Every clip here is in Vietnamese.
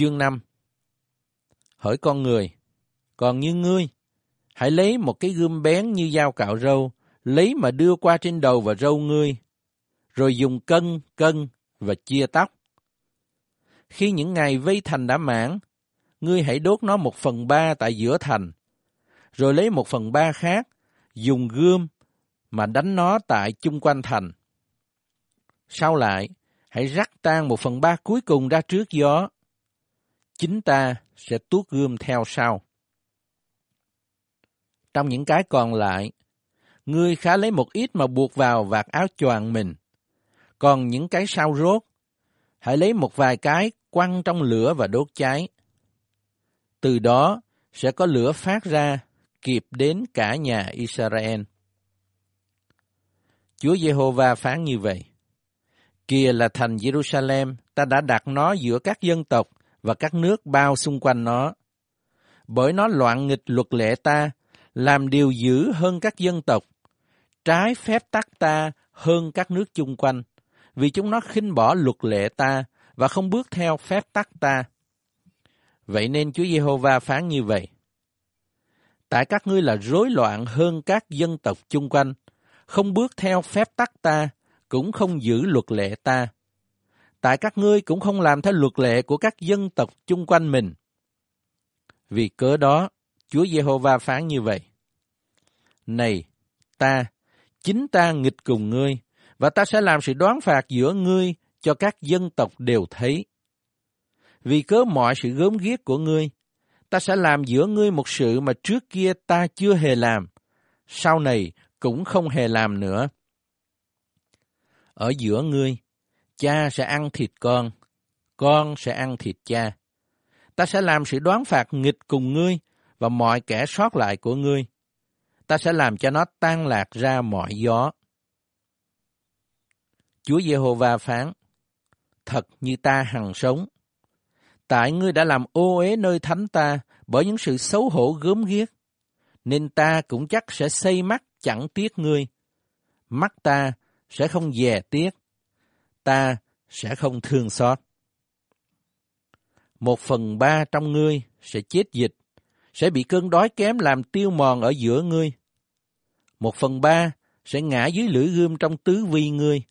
Chương 5 Hỏi con người, còn như ngươi, hãy lấy một cái gươm bén như dao cạo râu, lấy mà đưa qua trên đầu và râu ngươi, rồi dùng cân, cân và chia tóc. Khi những ngày vây thành đã mãn, ngươi hãy đốt nó một phần ba tại giữa thành, rồi lấy một phần ba khác, dùng gươm mà đánh nó tại chung quanh thành. Sau lại, hãy rắc tan một phần ba cuối cùng ra trước gió. Chính ta sẽ tuốt gươm theo sau. Trong những cái còn lại, ngươi khá lấy một ít mà buộc vào vạt áo choàng mình. Còn những cái sau rốt, hãy lấy một vài cái quăng trong lửa và đốt cháy. Từ đó sẽ có lửa phát ra kịp đến cả nhà Israel. Chúa Giê-hô-va phán như vậy. Kìa là thành Jerusalem, ta đã đặt nó giữa các dân tộc và các nước bao xung quanh nó. Bởi nó loạn nghịch luật lệ ta, làm điều dữ hơn các dân tộc, trái phép tắc ta hơn các nước chung quanh, vì chúng nó khinh bỏ luật lệ ta và không bước theo phép tắc ta. Vậy nên Chúa Giê-hô-va phán như vậy. Tại các ngươi là rối loạn hơn các dân tộc chung quanh, không bước theo phép tắc ta, cũng không giữ luật lệ ta. Tại các ngươi cũng không làm theo luật lệ của các dân tộc chung quanh mình. Vì cớ đó, Chúa Giê-hô-va phán như vậy. Này, ta, chính ta nghịch cùng ngươi, và ta sẽ làm sự đoán phạt giữa ngươi cho các dân tộc đều thấy. Vì cớ mọi sự gớm ghiếc của ngươi, ta sẽ làm giữa ngươi một sự mà trước kia ta chưa hề làm, sau này cũng không hề làm nữa. Ở giữa ngươi, cha sẽ ăn thịt con, con sẽ ăn thịt cha. Ta sẽ làm sự đoán phạt nghịch cùng ngươi và mọi kẻ sót lại của ngươi. Ta sẽ làm cho nó tan lạc ra mọi gió. Chúa Giê-hô-va phán, thật như ta hằng sống. Tại ngươi đã làm ô uế nơi thánh ta bởi những sự xấu hổ gớm ghiếc, nên ta cũng chắc sẽ xây mắt chẳng tiếc ngươi. Mắt ta sẽ không dè tiếc, ta sẽ không thương xót. Một phần ba trong ngươi sẽ chết dịch, sẽ bị cơn đói kém làm tiêu mòn ở giữa ngươi. Một phần ba sẽ ngã dưới lưỡi gươm trong tứ vi ngươi.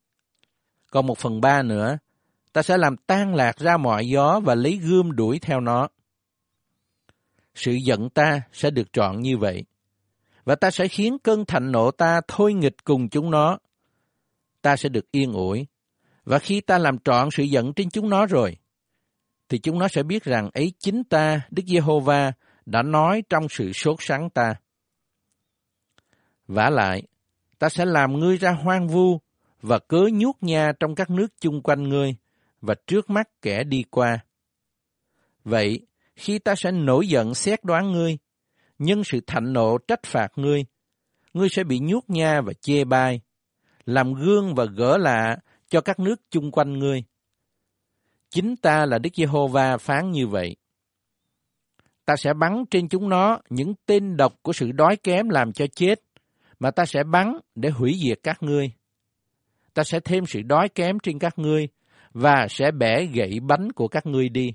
Còn một phần ba nữa, ta sẽ làm tan lạc ra mọi gió và lấy gươm đuổi theo nó. Sự giận ta sẽ được trọn như vậy, và ta sẽ khiến cơn thạnh nộ ta thôi nghịch cùng chúng nó. Ta sẽ được yên ủi, và khi ta làm trọn sự giận trên chúng nó rồi, thì chúng nó sẽ biết rằng ấy chính ta, Đức Giê-hô-va, đã nói trong sự sốt sắng ta. vả lại, ta sẽ làm ngươi ra hoang vu và cớ nhuốc nha trong các nước chung quanh ngươi và trước mắt kẻ đi qua. Vậy, khi ta sẽ nổi giận xét đoán ngươi, nhân sự thạnh nộ trách phạt ngươi, ngươi sẽ bị nhuốc nha và chê bai, làm gương và gỡ lạ cho các nước chung quanh ngươi. Chính ta là Đức Giê-hô-va phán như vậy. Ta sẽ bắn trên chúng nó những tên độc của sự đói kém làm cho chết, mà ta sẽ bắn để hủy diệt các ngươi. Ta sẽ thêm sự đói kém trên các ngươi, và sẽ bẻ gãy bánh của các ngươi đi.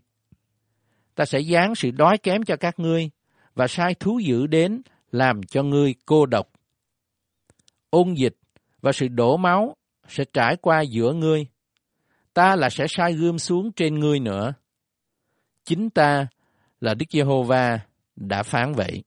Ta sẽ dán sự đói kém cho các ngươi, và sai thú dữ đến làm cho ngươi cô độc. Ôn dịch và sự đổ máu sẽ trải qua giữa ngươi. Ta là sẽ sai gươm xuống trên ngươi nữa. Chính ta là Đức Giê-hô-va đã phán vậy.